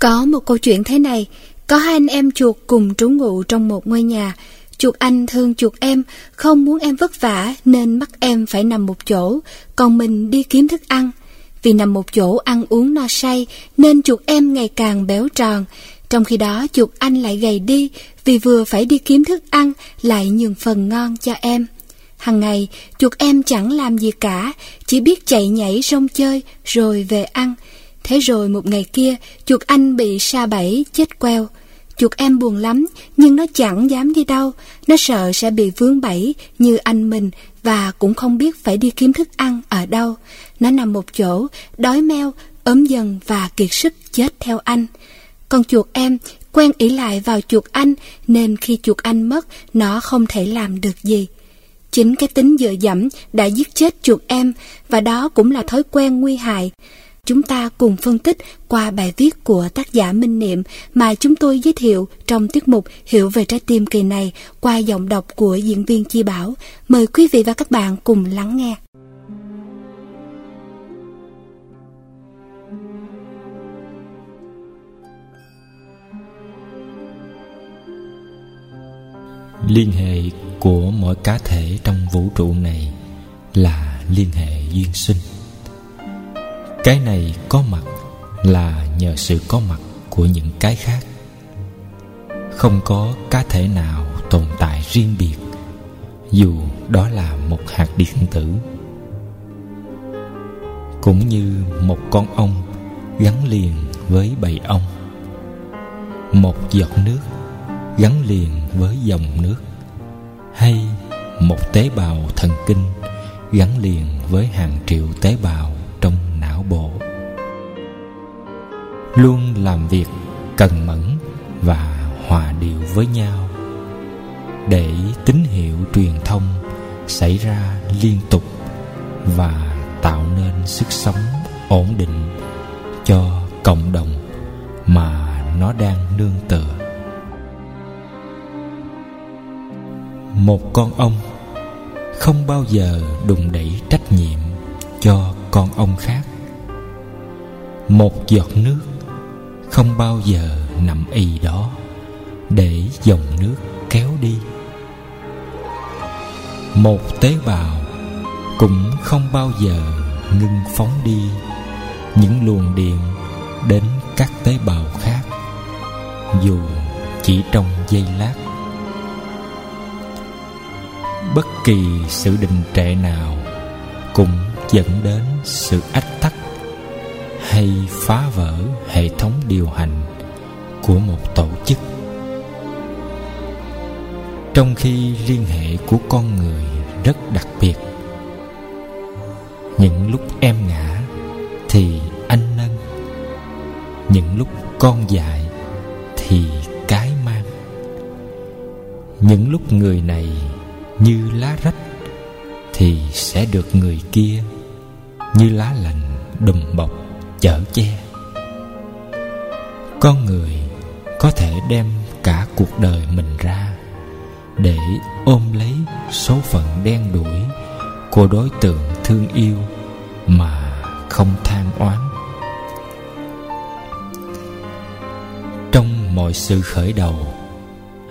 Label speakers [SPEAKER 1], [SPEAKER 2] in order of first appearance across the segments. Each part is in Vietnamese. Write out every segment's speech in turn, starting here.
[SPEAKER 1] Có một câu chuyện thế này, có hai anh em chuột cùng trú ngụ trong một ngôi nhà. Chuột anh thương chuột em, không muốn em vất vả nên bắt em phải nằm một chỗ, còn mình đi kiếm thức ăn. Vì nằm một chỗ ăn uống no say nên chuột em ngày càng béo tròn. Trong khi đó chuột anh lại gầy đi vì vừa phải đi kiếm thức ăn lại nhường phần ngon cho em. Hằng ngày chuột em chẳng làm gì cả, chỉ biết chạy nhảy sông chơi rồi về ăn. Thế rồi một ngày kia, chuột anh bị sa bẫy, chết queo. Chuột em buồn lắm, nhưng nó chẳng dám đi đâu. Nó sợ sẽ bị vướng bẫy như anh mình và cũng không biết phải đi kiếm thức ăn ở đâu. Nó nằm một chỗ, đói meo, ốm dần và kiệt sức chết theo anh. Còn chuột em quen ỷ lại vào chuột anh nên khi chuột anh mất, nó không thể làm được gì. Chính cái tính dựa dẫm đã giết chết chuột em và đó cũng là thói quen nguy hại. Chúng ta cùng phân tích qua bài viết của tác giả Minh Niệm mà chúng tôi giới thiệu trong tiết mục Hiểu về trái tim kỳ này qua giọng đọc của diễn viên Chi Bảo. Mời quý vị và các bạn cùng lắng nghe.
[SPEAKER 2] Liên hệ của mỗi cá thể trong vũ trụ này là liên hệ duyên sinh cái này có mặt là nhờ sự có mặt của những cái khác. Không có cá thể nào tồn tại riêng biệt, dù đó là một hạt điện tử. Cũng như một con ong gắn liền với bầy ong, một giọt nước gắn liền với dòng nước, hay một tế bào thần kinh gắn liền với hàng triệu tế bào não bộ. Luôn làm việc cần mẫn và hòa điệu với nhau. Để tín hiệu truyền thông xảy ra liên tục và tạo nên sức sống ổn định cho cộng đồng mà nó đang nương tựa. Một con ông không bao giờ đùng đẩy trách nhiệm cho con ông khác một giọt nước không bao giờ nằm y đó để dòng nước kéo đi. Một tế bào cũng không bao giờ ngưng phóng đi những luồng điện đến các tế bào khác, dù chỉ trong giây lát. Bất kỳ sự đình trệ nào cũng dẫn đến sự ách tắc hay phá vỡ hệ thống điều hành của một tổ chức. Trong khi liên hệ của con người rất đặc biệt, những lúc em ngã thì anh nâng, những lúc con dại thì cái mang. Những lúc người này như lá rách thì sẽ được người kia như lá lành đùm bọc chở che. Con người có thể đem cả cuộc đời mình ra để ôm lấy số phận đen đủi của đối tượng thương yêu mà không than oán. Trong mọi sự khởi đầu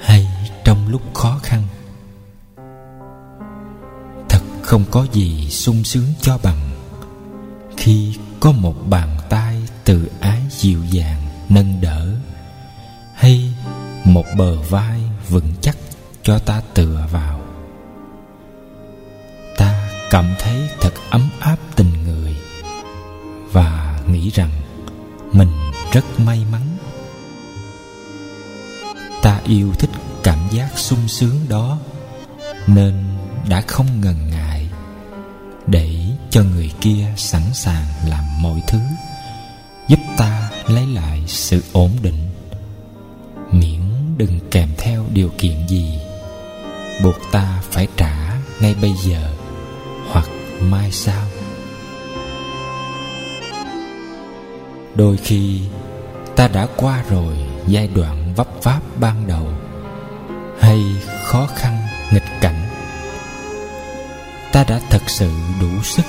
[SPEAKER 2] hay trong lúc khó khăn, thật không có gì sung sướng cho bằng khi có một bàn từ ái dịu dàng nâng đỡ, hay một bờ vai vững chắc cho ta tựa vào. Ta cảm thấy thật ấm áp tình người và nghĩ rằng mình rất may mắn. Ta yêu thích cảm giác sung sướng đó, nên đã không ngần ngại để cho người kia sẵn sàng làm mọi thứ giúp ta lấy lại sự ổn định. Miễn đừng kèm theo điều kiện gì, buộc ta phải trả ngay bây giờ hoặc mai sau. Đôi khi, ta đã qua rồi giai đoạn vấp váp ban đầu hay khó khăn nghịch cảnh. Ta đã thật sự đủ sức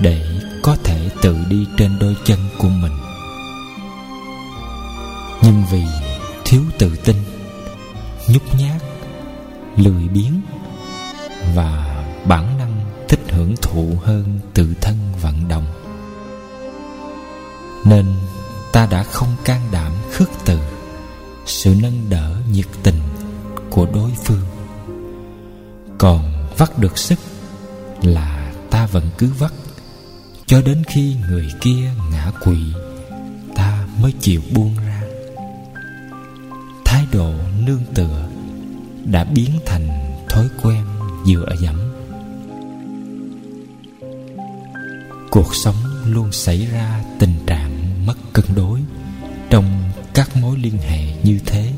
[SPEAKER 2] để có thể tự đi trên đôi chân của mình. Nhưng vì thiếu tự tin, nhút nhát, lười biếng và bản năng thích hưởng thụ hơn tự thân vận động, nên ta đã không can đảm khước từ sự nâng đỡ nhiệt tình của đối phương. Còn vắt được sức là ta vẫn cứ vắt cho đến khi người kia ngã quỵ, ta mới chịu buông ra. Thái độ nương tựa đã biến thành thói quen dựa dẫm. Cuộc sống luôn xảy ra tình trạng mất cân đối trong các mối liên hệ như thế.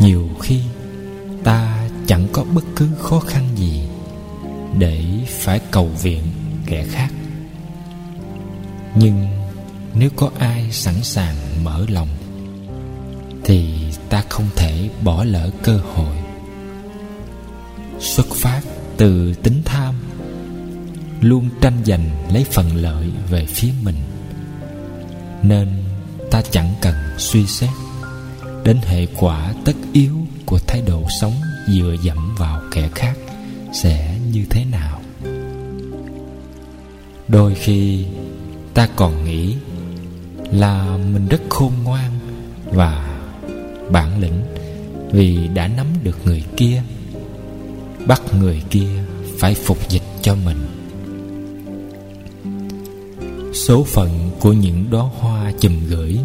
[SPEAKER 2] Nhiều khi ta chẳng có bất cứ khó khăn gì để phải cầu viện kẻ khác. Nhưng nếu có ai sẵn sàng mở lòng, thì ta không thể bỏ lỡ cơ hội. Xuất phát từ tính tham, luôn tranh giành lấy phần lợi về phía mình, nên ta chẳng cần suy xét đến hệ quả tất yếu của thái độ sống dựa dẫm vào kẻ khác sẽ như thế nào đôi khi ta còn nghĩ là mình rất khôn ngoan và bản lĩnh vì đã nắm được người kia, bắt người kia phải phục dịch cho mình. Số phận của những đóa hoa chùm gửi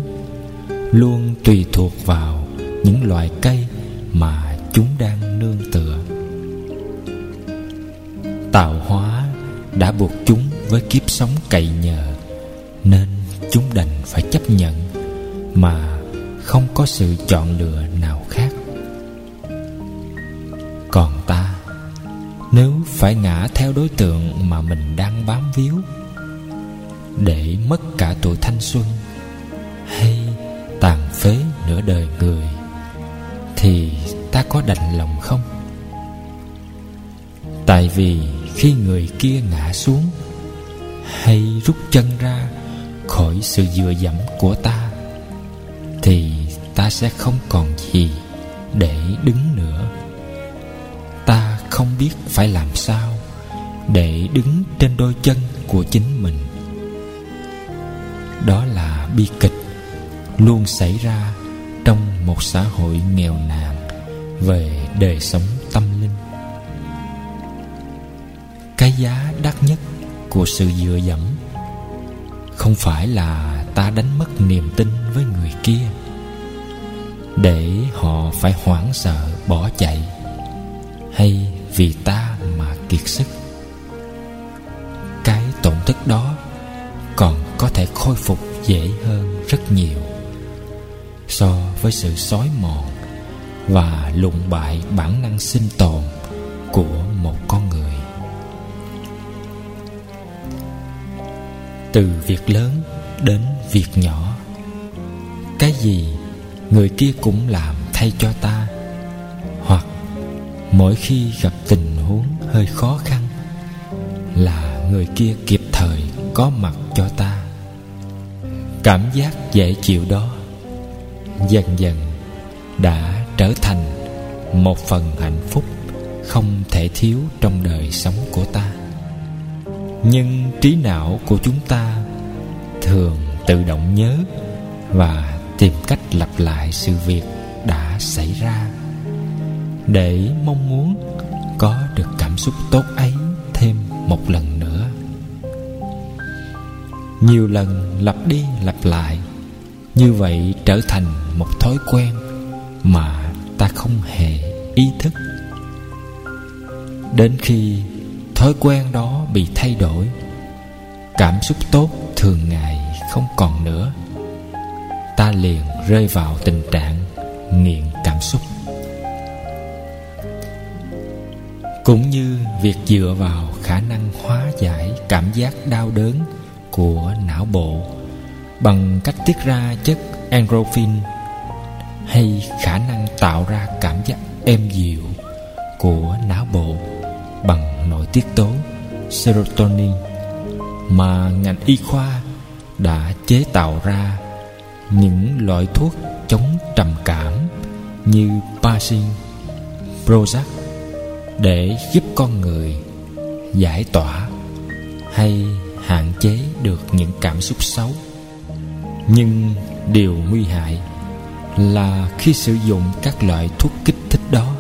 [SPEAKER 2] luôn tùy thuộc vào những loài cây mà chúng đang nương tựa. Tạo hóa đã buộc chúng với kiếp sống cậy nhờ, nên chúng đành phải chấp nhận mà không có sự chọn lựa nào khác. Còn ta, nếu phải ngã theo đối tượng mà mình đang bám víu, để mất cả tuổi thanh xuân hay tàn phế nửa đời người, thì ta có đành lòng không? Tại vì khi người kia ngã xuống hay rút chân ra khỏi sự dựa dẫm của ta, thì ta sẽ không còn gì để đứng nữa. Ta không biết phải làm sao để đứng trên đôi chân của chính mình. Đó là bi kịch luôn xảy ra trong một xã hội nghèo nàn về đời sống tâm linh. Cái giá đắt nhất của sự dựa dẫm. Không phải là ta đánh mất niềm tin với người kia, để họ phải hoảng sợ bỏ chạy, hay vì ta mà kiệt sức. Cái tổn thất đó còn có thể khôi phục dễ hơn rất nhiều so với sự xói mòn và lụng bại bản năng sinh tồn của một con từ việc lớn đến việc nhỏ. Cái gì người kia cũng làm thay cho ta, hoặc mỗi khi gặp tình huống hơi khó khăn là người kia kịp thời có mặt cho ta. Cảm giác dễ chịu đó dần dần đã trở thành một phần hạnh phúc không thể thiếu trong đời sống của ta nhưng trí não của chúng ta thường tự động nhớ và tìm cách lặp lại sự việc đã xảy ra. Để mong muốn có được cảm xúc tốt ấy thêm một lần nữa. Nhiều lần lặp đi lặp lại, như vậy trở thành một thói quen mà ta không hề ý thức. Đến khi thói quen đó bị thay đổi. Cảm xúc tốt thường ngày không còn nữa. Ta liền rơi vào tình trạng nghiện cảm xúc. Cũng như việc dựa vào khả năng hóa giải cảm giác đau đớn của não bộ bằng cách tiết ra chất endorphin hay khả năng tạo ra cảm giác êm dịu của não bộ bằng nội tiết tố serotonin mà ngành y khoa đã chế tạo ra những loại thuốc chống trầm cảm như Pasin, Prozac để giúp con người giải tỏa hay hạn chế được những cảm xúc xấu. Nhưng điều nguy hại là khi sử dụng các loại thuốc kích thích đó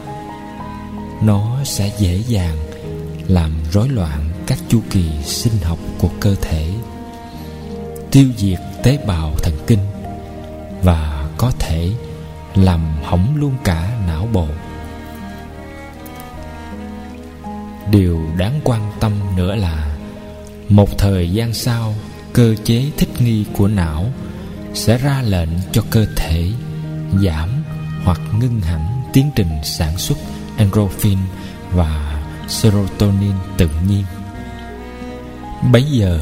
[SPEAKER 2] nó sẽ dễ dàng làm rối loạn các chu kỳ sinh học của cơ thể, tiêu diệt tế bào thần kinh và có thể làm hỏng luôn cả não bộ. Điều đáng quan tâm nữa là một thời gian sau, cơ chế thích nghi của não sẽ ra lệnh cho cơ thể giảm hoặc ngưng hẳn tiến trình sản xuất endorphin và serotonin tự nhiên. Bấy giờ,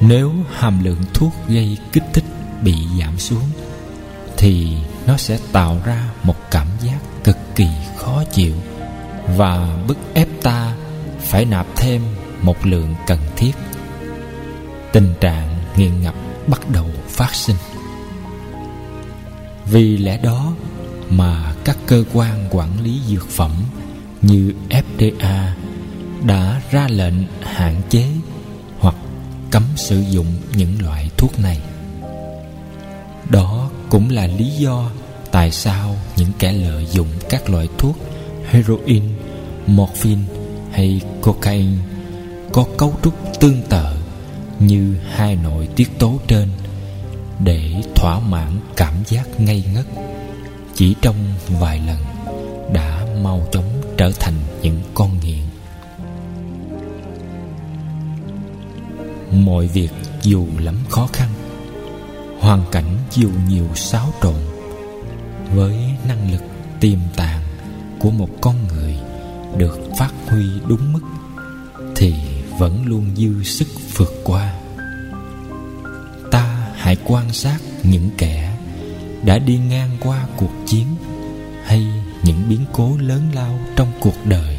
[SPEAKER 2] nếu hàm lượng thuốc gây kích thích bị giảm xuống, thì nó sẽ tạo ra một cảm giác cực kỳ khó chịu và bức ép ta phải nạp thêm một lượng cần thiết. Tình trạng nghiện ngập bắt đầu phát sinh. Vì lẽ đó mà các cơ quan quản lý dược phẩm như FDA đã ra lệnh hạn chế hoặc cấm sử dụng những loại thuốc này. Đó cũng là lý do tại sao những kẻ lợi dụng các loại thuốc heroin, morphine hay cocaine có cấu trúc tương tự như hai nội tiết tố trên để thỏa mãn cảm giác ngây ngất chỉ trong vài lần đã mau chóng trở thành những con nghiện. Mọi việc dù lắm khó khăn, hoàn cảnh dù nhiều xáo trộn, với năng lực tiềm tàng của một con người được phát huy đúng mức thì vẫn luôn dư sức vượt qua. Ta hãy quan sát những kẻ đã đi ngang qua cuộc chiến hay những biến cố lớn lao trong cuộc đời,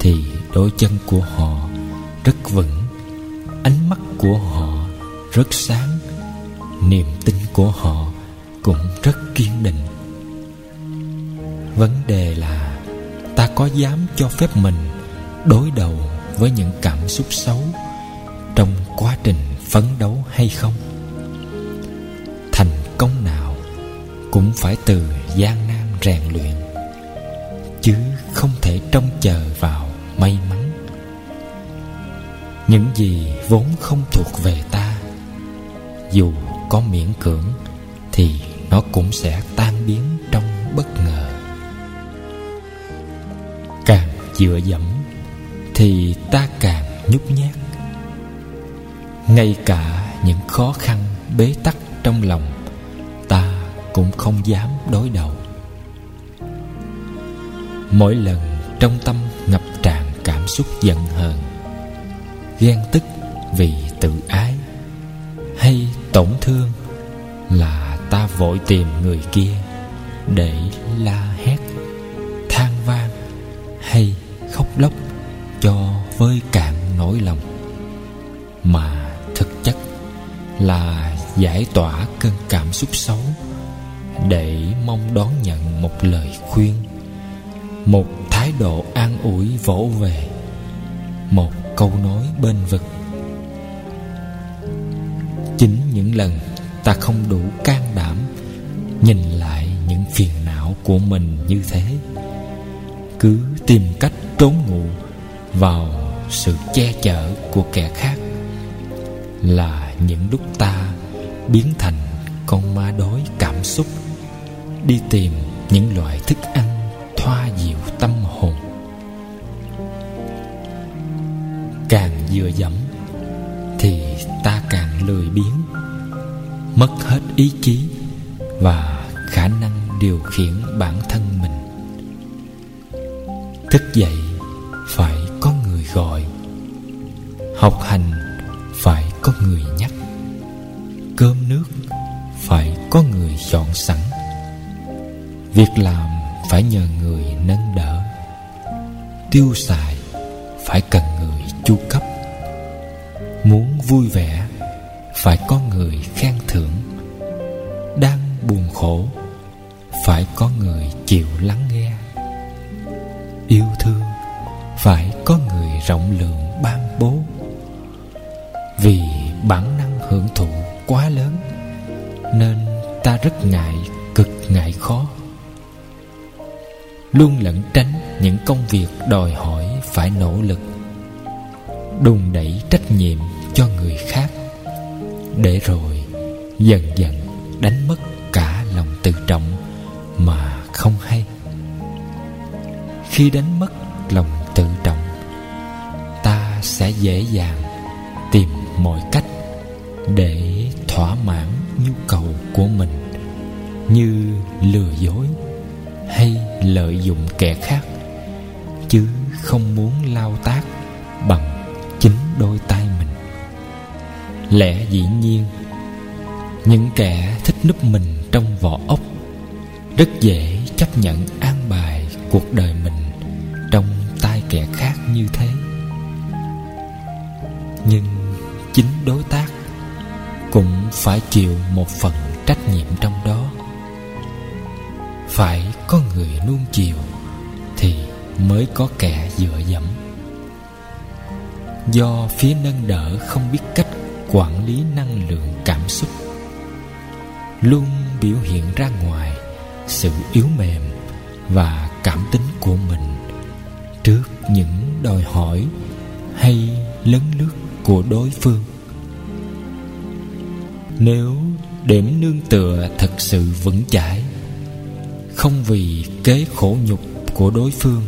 [SPEAKER 2] thì đôi chân của họ rất vững, ánh mắt của họ rất sáng, niềm tin của họ cũng rất kiên định. Vấn đề là ta có dám cho phép mình đối đầu với những cảm xúc xấu trong quá trình phấn đấu hay không? Thành công nào cũng phải từ gian nan rèn luyện, chứ không thể trông chờ vào may mắn. Những gì vốn không thuộc về ta, dù có miễn cưỡng thì nó cũng sẽ tan biến trong bất ngờ. Càng dựa dẫm thì ta càng nhút nhát. Ngay cả những khó khăn bế tắc trong lòng, ta cũng không dám đối đầu mỗi lần trong tâm ngập tràn cảm xúc giận hờn, ghen tức vì tự ái hay tổn thương là ta vội tìm người kia để la hét, than van hay khóc lóc cho vơi cạn nỗi lòng. Mà thực chất là giải tỏa cơn cảm xúc xấu để mong đón nhận một lời khuyên một thái độ an ủi vỗ về. Một câu nói bên vực chính những lần ta không đủ can đảm nhìn lại những phiền não của mình như thế, cứ tìm cách trốn ngụ vào sự che chở của kẻ khác là những lúc ta biến thành con ma đói cảm xúc, đi tìm những loại thức ăn thoa dịu tâm hồn. Càng dựa dẫm thì ta càng lười biếng, mất hết ý chí và khả năng điều khiển bản thân mình. Thức dậy phải có người gọi, học hành phải có người nhắc, cơm nước phải có người chọn sẵn. Việc làm phải nhờ người nâng đỡ. Tiêu xài phải cần người chu cấp. Muốn vui vẻ phải có người khen thưởng. Đang buồn khổ phải có người chịu lắng nghe. Yêu thương phải có người rộng lượng ban bố. Vì bản năng hưởng thụ quá lớn, nên ta rất ngại cực ngại khó luôn lẩn tránh những công việc đòi hỏi phải nỗ lực đùn đẩy trách nhiệm cho người khác, để rồi dần dần đánh mất cả lòng tự trọng mà không hay. Khi đánh mất lòng tự trọng, ta sẽ dễ dàng tìm mọi cách để thỏa mãn nhu cầu của mình, như lừa dối hay lợi dụng kẻ khác, chứ không muốn lao tác bằng chính đôi tay mình. Lẽ dĩ nhiên, những kẻ thích núp mình trong vỏ ốc rất dễ chấp nhận an bài cuộc đời mình trong tay kẻ khác như thế. Nhưng chính đối tác cũng phải chịu một phần trách nhiệm trong đó. Phải có người nuông chiều thì mới có kẻ dựa dẫm. Do phía nâng đỡ không biết cách quản lý năng lượng cảm xúc, luôn biểu hiện ra ngoài sự yếu mềm và cảm tính của mình trước những đòi hỏi hay lấn lướt của đối phương. Nếu điểm nương tựa thật sự vững chãi không vì kế khổ nhục của đối phương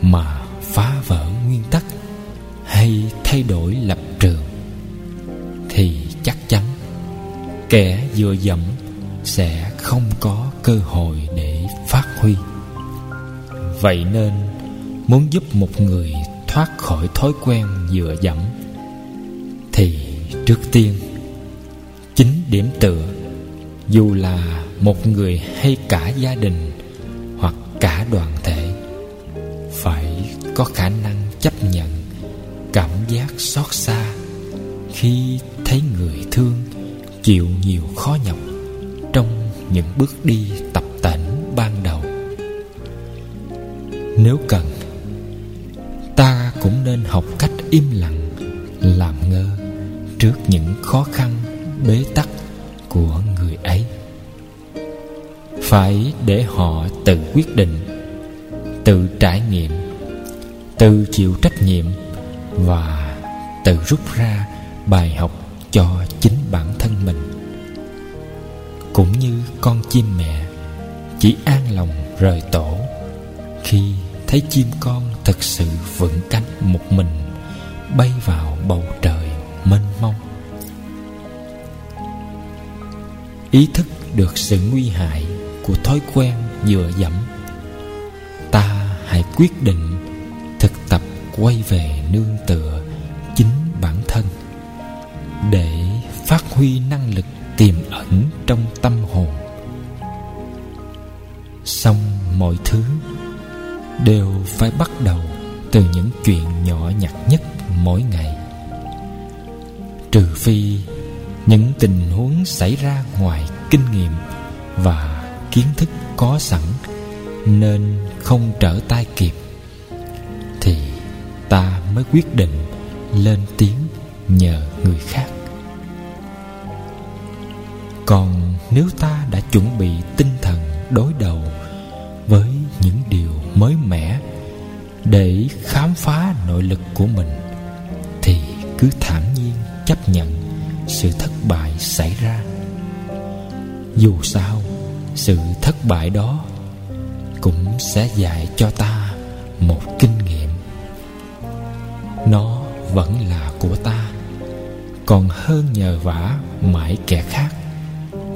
[SPEAKER 2] mà phá vỡ nguyên tắc hay thay đổi lập trường, thì chắc chắn kẻ vừa dẫm sẽ không có cơ hội để phát huy. Vậy nên, muốn giúp một người thoát khỏi thói quen dựa dẫm, thì trước tiên, chính điểm tựa dù là một người hay cả gia đình hoặc cả đoàn thể phải có khả năng chấp nhận cảm giác xót xa khi thấy người thương chịu nhiều khó nhọc trong những bước đi tập tễnh ban đầu. Nếu cần, ta cũng nên học cách im lặng, làm ngơ trước những khó khăn bế tắc của người ấy phải để họ tự quyết định, tự trải nghiệm, tự chịu trách nhiệm và tự rút ra bài học cho chính bản thân mình. Cũng như con chim mẹ, chỉ an lòng rời tổ khi thấy chim con thực sự vững cánh một mình bay vào bầu trời mênh mông. Ý thức được sự nguy hại của thói quen dựa dẫm. Ta hãy quyết định thực tập quay về nương tựa chính bản thân để phát huy năng lực tiềm ẩn trong tâm hồn. Xong mọi thứ đều phải bắt đầu từ những chuyện nhỏ nhặt nhất mỗi ngày. Trừ phi những tình huống xảy ra ngoài kinh nghiệm và kiến thức có sẵn nên không trở tay kịp, thì ta mới quyết định lên tiếng nhờ người khác. Còn nếu ta đã chuẩn bị tinh thần đối đầu với những điều mới mẻ để khám phá nội lực của mình, thì cứ thản nhiên chấp nhận sự thất bại xảy ra. Dù sao sự thất bại đó cũng sẽ dạy cho ta một kinh nghiệm. Nó vẫn là của ta, còn hơn nhờ vả mãi kẻ khác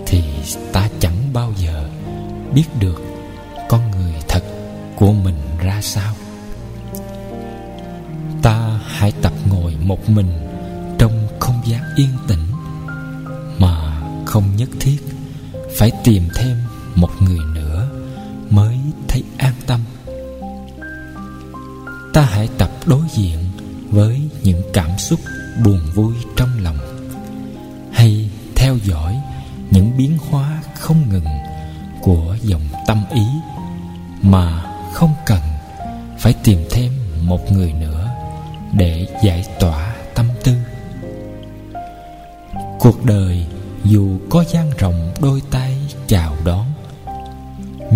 [SPEAKER 2] thì ta chẳng bao giờ biết được con người thật của mình ra sao. Ta hãy tập ngồi một mình trong không gian yên tĩnh mà không nhất thiết phải tìm thêm một người nữa mới thấy an tâm. Ta hãy tập đối diện với những cảm xúc buồn vui trong lòng. Hay theo dõi những biến hóa không ngừng của dòng tâm ý mà không cần phải tìm thêm một người nữa để giải tỏa tâm tư. Cuộc đời dù có gian rộng đôi tay chào đón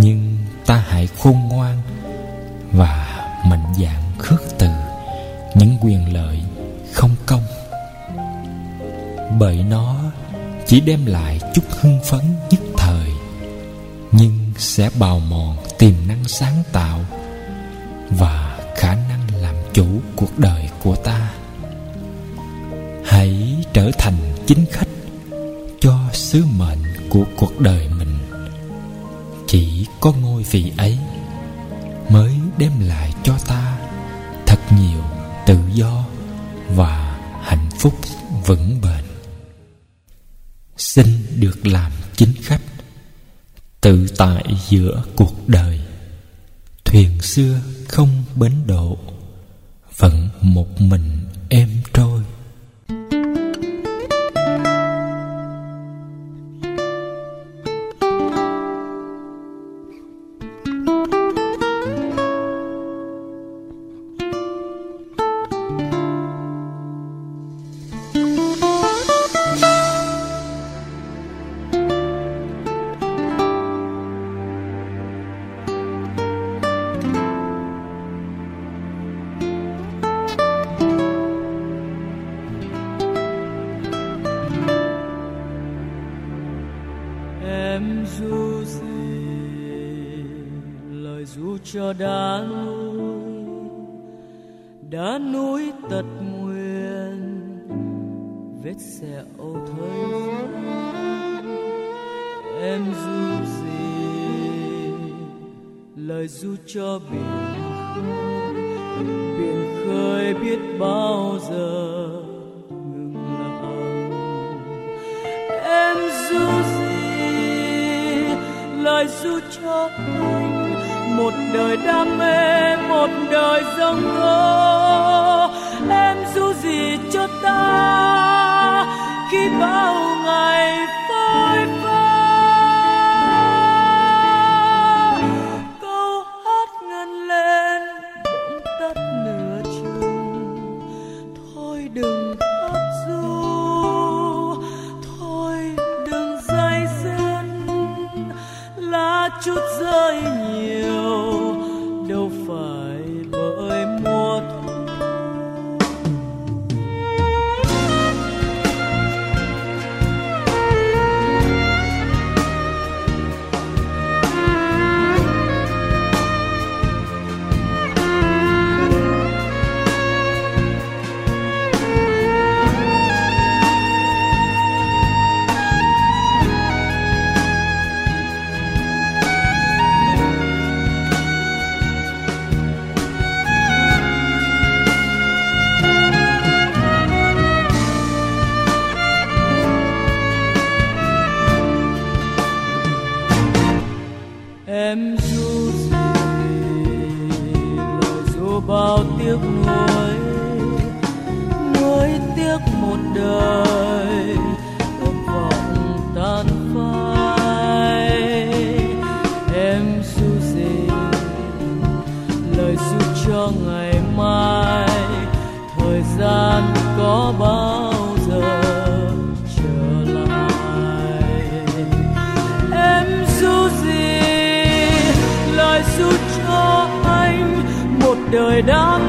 [SPEAKER 2] nhưng ta hãy khôn ngoan và mạnh dạn khước từ những quyền lợi không công. Bởi nó chỉ đem lại chút hưng phấn nhất thời, nhưng sẽ bào mòn tiềm năng sáng tạo và khả năng làm chủ cuộc đời của ta. Hãy trở thành chính khách cho sứ mệnh của cuộc đời mình chỉ có ngôi vị ấy mới đem lại cho ta thật nhiều tự do và hạnh phúc vững bền. Xin được làm chính khách, tự tại giữa cuộc đời. Thuyền xưa không bến độ vẫn một mình em trôi.
[SPEAKER 3] Du cho biển khơi biển khơi biết bao giờ ngừng lặng em du gì, lời du cho anh, một đời đam mê, một đời dông tố em du gì cho ta, khi bao ngày phôi đời đam